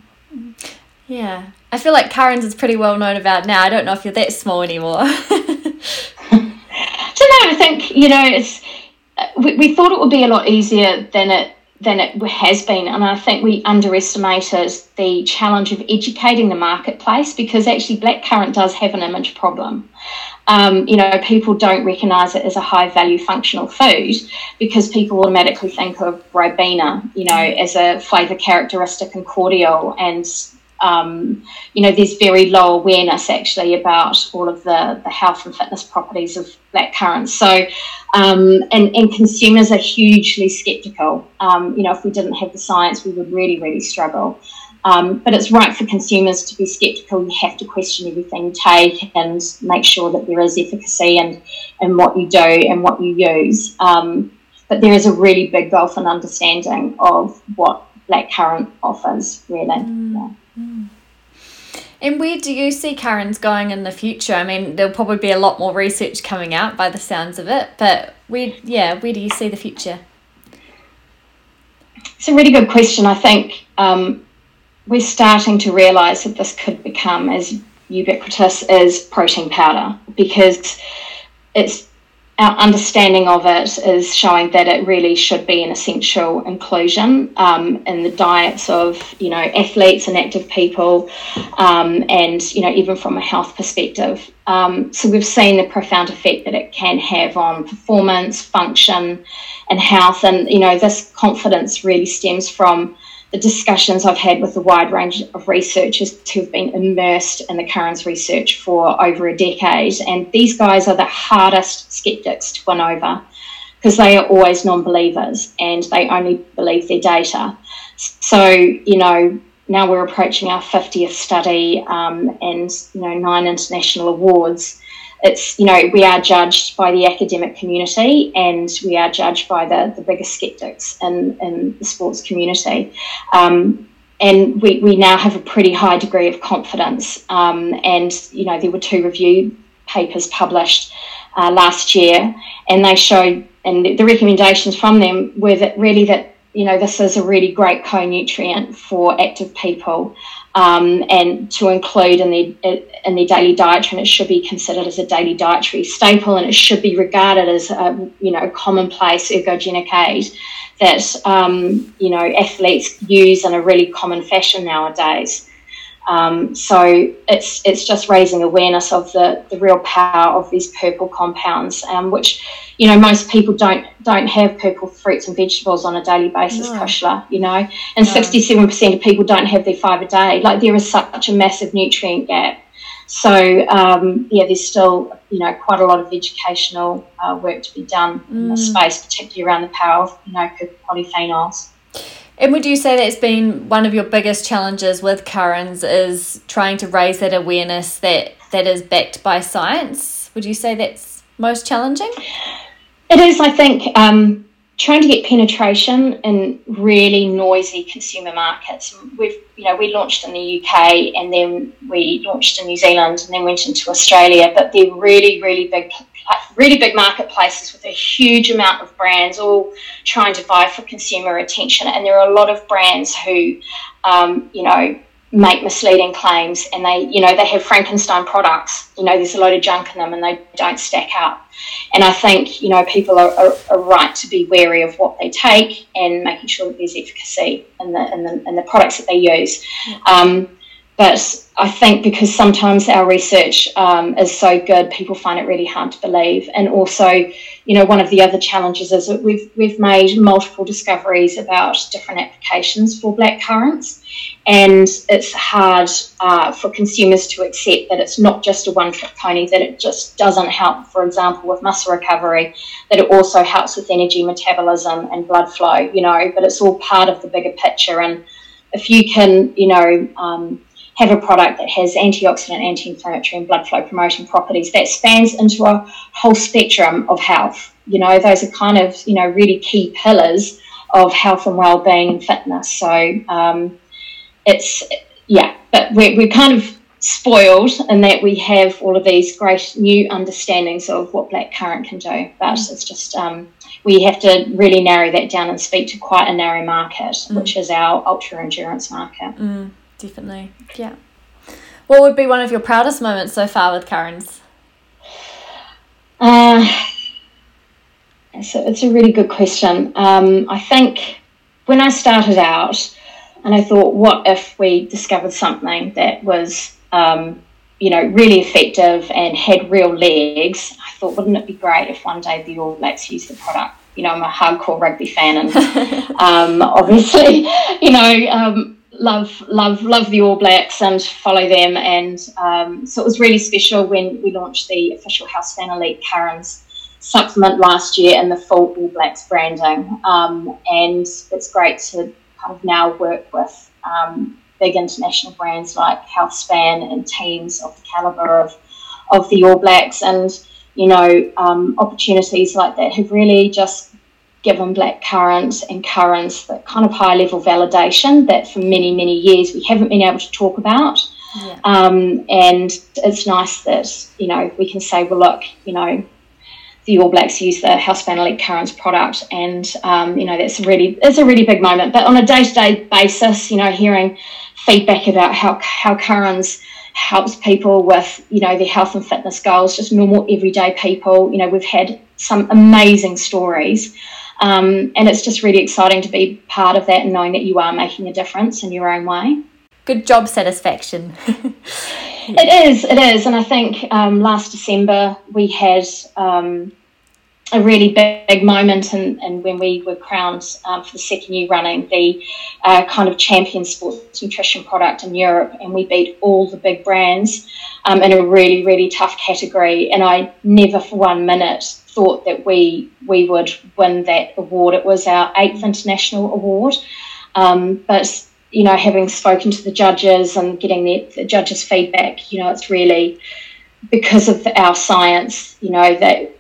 Yeah, I feel like CurraNZ is pretty well known about now. I don't know if you're that small anymore. So no, I think you know it's. We, we thought it would be a lot easier than it than it has been. And I think we underestimated the challenge of educating the marketplace because actually blackcurrant does have an image problem. Um, you know, people don't recognise it as a high value functional food because people automatically think of Ribena, you know, as a flavour characteristic and cordial and um, you know, there's very low awareness actually about all of the, the health and fitness properties of black currants. So, um, and, and consumers are hugely skeptical. Um, you know, if we didn't have the science, we would really, really struggle. Um, but it's right for consumers to be skeptical. You have to question everything you take and make sure that there is efficacy and in what you do and what you use. Um, but there is a really big gulf in understanding of what blackcurrant offers, really. Mm. Yeah. And where do you see CurraNZ going in the future? I mean, there'll probably be a lot more research coming out by the sounds of it, but where, yeah, where do you see the future? It's a really good question. I think um, we're starting to realise that this could become as ubiquitous as protein powder because it's our understanding of it is showing that it really should be an essential inclusion um, in the diets of you know athletes and active people, um, and you know even from a health perspective. Um, so we've seen the profound effect that it can have on performance, function, and health, and you know this confidence really stems from the discussions I've had with a wide range of researchers who've been immersed in the CurraNZ research for over a decade. And these guys are the hardest skeptics to win over because they are always non believers and they only believe their data. So, you know, now we're approaching our 50th study um, and, you know, nine international awards it's you know we are judged by the academic community and we are judged by the, the biggest skeptics in, in the sports community. Um, and we, we now have a pretty high degree of confidence. Um, and you know there were two review papers published uh, last year and they showed and the recommendations from them were that really that you know this is a really great co-nutrient for active people um, and to include in their in their daily dietary, and it should be considered as a daily dietary staple, and it should be regarded as a you know commonplace ergogenic aid that um, you know athletes use in a really common fashion nowadays. Um, so it's it's just raising awareness of the, the real power of these purple compounds, um, which you know most people don't don't have purple fruits and vegetables on a daily basis, no. Kushla, you know, and sixty seven percent of people don't have their five a day. Like there is such a massive nutrient gap. So um, yeah, there's still you know quite a lot of educational uh, work to be done mm. in this space, particularly around the power of you know purple polyphenols. And would you say that's been one of your biggest challenges with CurraNZ is trying to raise that awareness that that is backed by science? Would you say that's most challenging? It is, I think, um, trying to get penetration in really noisy consumer markets. We've, you know, we launched in the UK and then we launched in New Zealand and then went into Australia, but they're really, really big really big marketplaces with a huge amount of brands all trying to vie for consumer attention. And there are a lot of brands who, um, you know, make misleading claims and they, you know, they have Frankenstein products. You know, there's a load of junk in them and they don't stack up. And I think, you know, people are, are, are right to be wary of what they take and making sure that there's efficacy in the, in the, in the products that they use. Um, but I think because sometimes our research um, is so good, people find it really hard to believe. And also, you know, one of the other challenges is that we've we've made multiple discoveries about different applications for black currants, and it's hard uh, for consumers to accept that it's not just a one-trick pony. That it just doesn't help, for example, with muscle recovery. That it also helps with energy metabolism and blood flow. You know, but it's all part of the bigger picture. And if you can, you know. Um, have a product that has antioxidant, anti inflammatory, and blood flow promoting properties that spans into a whole spectrum of health. You know, those are kind of, you know, really key pillars of health and well being and fitness. So um, it's, yeah, but we're, we're kind of spoiled in that we have all of these great new understandings of what black currant can do. But mm. it's just, um, we have to really narrow that down and speak to quite a narrow market, mm. which is our ultra endurance market. Mm definitely. Yeah. What would be one of your proudest moments so far with CurraNZ? Uh, it's, a, it's a really good question. Um, I think when I started out, and I thought, what if we discovered something that was, um, you know, really effective and had real legs? I thought, wouldn't it be great if one day the All Blacks used the product? You know, I'm a hardcore rugby fan, and um, obviously, you know, um, love love love the All Blacks and follow them. And um, so it was really special when we launched the official Healthspan Elite CurraNZ supplement last year in the full All Blacks branding. Um, and it's great to kind of now work with um, big international brands like Healthspan and teams of the caliber of of the All Blacks and you know um, opportunities like that have really just given black currant and currants that kind of high level validation that for many, many years we haven't been able to talk about. Yeah. Um, and it's nice that, you know, we can say, well, look, you know, the All Blacks use the Healthspan Elite Currants product, and um, you know that's a really it's a really big moment. But on a day to day basis, you know, hearing feedback about how how currants helps people with you know their health and fitness goals, just normal everyday people. You know, we've had some amazing stories um, and it's just really exciting to be part of that and knowing that you are making a difference in your own way. Good job satisfaction. it is, it is. And I think um, last December we had um, a really big, big moment and, and when we were crowned um, for the second year running the uh, kind of champion sports nutrition product in Europe and we beat all the big brands um, in a really really tough category and I never for one minute thought that we we would win that award. It was our eighth international award, um, but you know, having spoken to the judges and getting the, the judges' feedback, you know, it's really because of our science, you know, that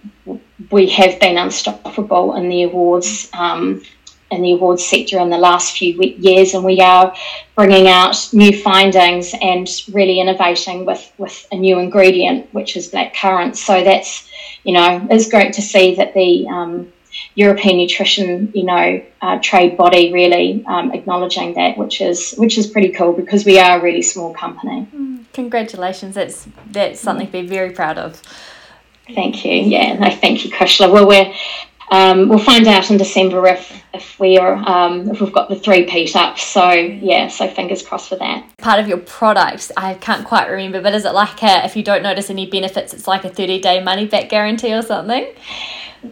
we have been unstoppable in the awards um, in the awards sector in the last few years, and we are bringing out new findings and really innovating with with a new ingredient, which is black currant. So that's you know, it's great to see that the um, European nutrition, you know, uh, trade body really um, acknowledging that, which is which is pretty cool because we are a really small company. Mm, congratulations! That's that's something to be very proud of. Thank you. Yeah, no, thank you, Kushla. Well, we're um, we'll find out in December if if we are um, if we've got the three peat up. So yeah, so fingers crossed for that. Part of your product, I can't quite remember, but is it like a, if you don't notice any benefits, it's like a thirty day money back guarantee or something?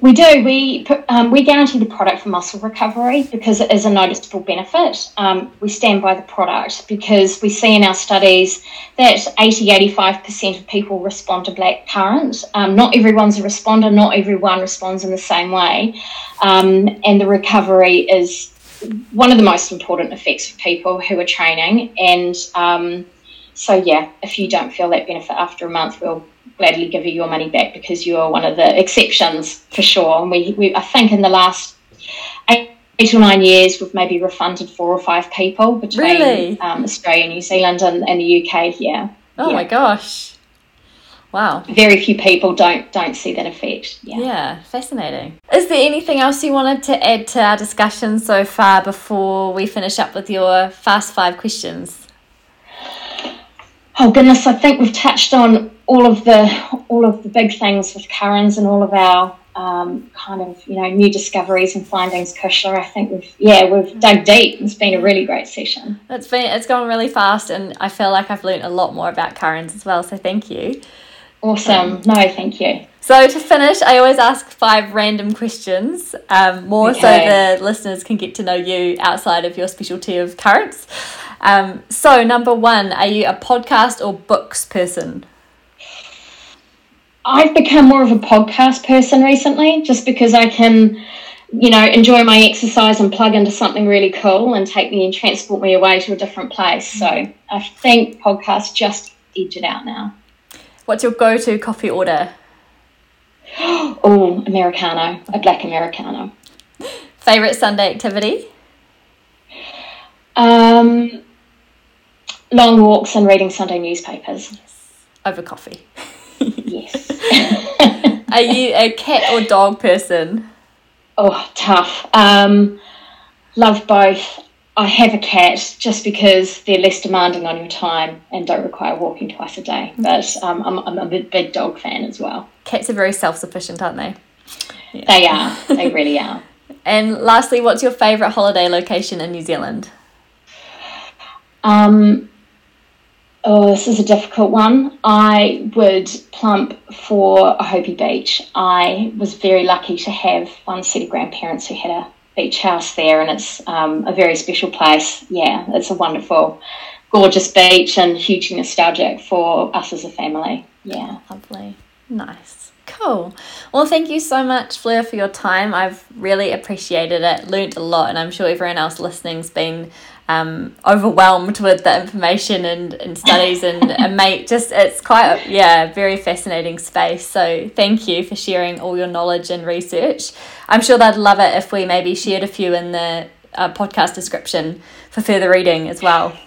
We do. We um, we guarantee the product for muscle recovery because it is a noticeable benefit. Um, we stand by the product because we see in our studies that 80 85% of people respond to black currant. Um, not everyone's a responder, not everyone responds in the same way. Um, and the recovery is one of the most important effects for people who are training. And um, so, yeah, if you don't feel that benefit after a month, we'll gladly give you your money back because you are one of the exceptions for sure. And we, we I think in the last eight, eight or nine years, we've maybe refunded four or five people between really? um, Australia, New Zealand, and, and the UK. Yeah. Oh yeah. my gosh. Wow. Very few people don't don't see that effect. Yeah. Yeah, fascinating. Is there anything else you wanted to add to our discussion so far before we finish up with your fast five questions? Oh goodness, I think we've touched on all of the all of the big things with CurraNZ and all of our um, kind of you know new discoveries and findings. Kushla, I think we've yeah we've dug deep. It's been a really great session. It's been it's gone really fast, and I feel like I've learned a lot more about CurraNZ as well. So thank you. Awesome. No, thank you. So to finish, I always ask five random questions, um, more okay. so the listeners can get to know you outside of your specialty of currants. Um, so number one, are you a podcast or books person? I've become more of a podcast person recently, just because I can, you know, enjoy my exercise and plug into something really cool and take me and transport me away to a different place. So I think podcasts just edge it out now. What's your go-to coffee order? oh, Americano, a black Americano. Favorite Sunday activity? Um, long walks and reading Sunday newspapers. Yes. Over coffee. yes. Are you a cat or dog person? Oh, tough. Um, love both. I have a cat just because they're less demanding on your time and don't require walking twice a day. But um, I'm, I'm a big dog fan as well. Cats are very self sufficient, aren't they? Yeah. They are. They really are. and lastly, what's your favourite holiday location in New Zealand? Um, oh, this is a difficult one. I would plump for Ohope Beach. I was very lucky to have one set of grandparents who had a beach house there, and it's um, a very special place. Yeah, it's a wonderful, gorgeous beach and hugely nostalgic for us as a family. Yeah, lovely, nice. Cool. Well, thank you so much, Fleur, for your time. I've really appreciated it, learnt a lot, and I'm sure everyone else listening's been um, overwhelmed with the information and, and studies and, and mate just it's quite a, yeah very fascinating space. So thank you for sharing all your knowledge and research. I'm sure they'd love it if we maybe shared a few in the uh, podcast description for further reading as well.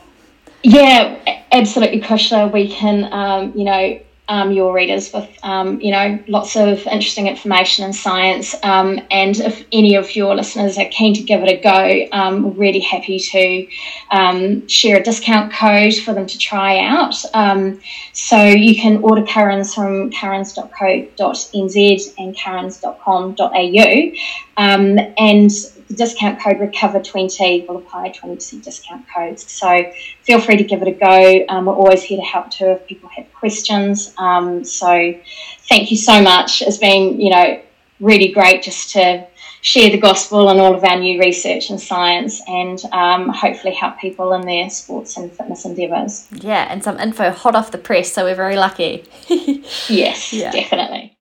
Yeah absolutely Kushla. we can um, you know um, your readers with, um, you know, lots of interesting information and science. Um, and if any of your listeners are keen to give it a go, um, we're really happy to um, share a discount code for them to try out. Um, so you can order CurraNZ from curranz.co.nz and curranz.com.au. and the discount code recover20 will apply 20% discount codes. So feel free to give it a go. Um, we're always here to help too if people have questions. Um, so thank you so much. It's been, you know, really great just to share the gospel and all of our new research and science and um, hopefully help people in their sports and fitness endeavours. Yeah, and some info hot off the press, so we're very lucky. yes, yeah. definitely.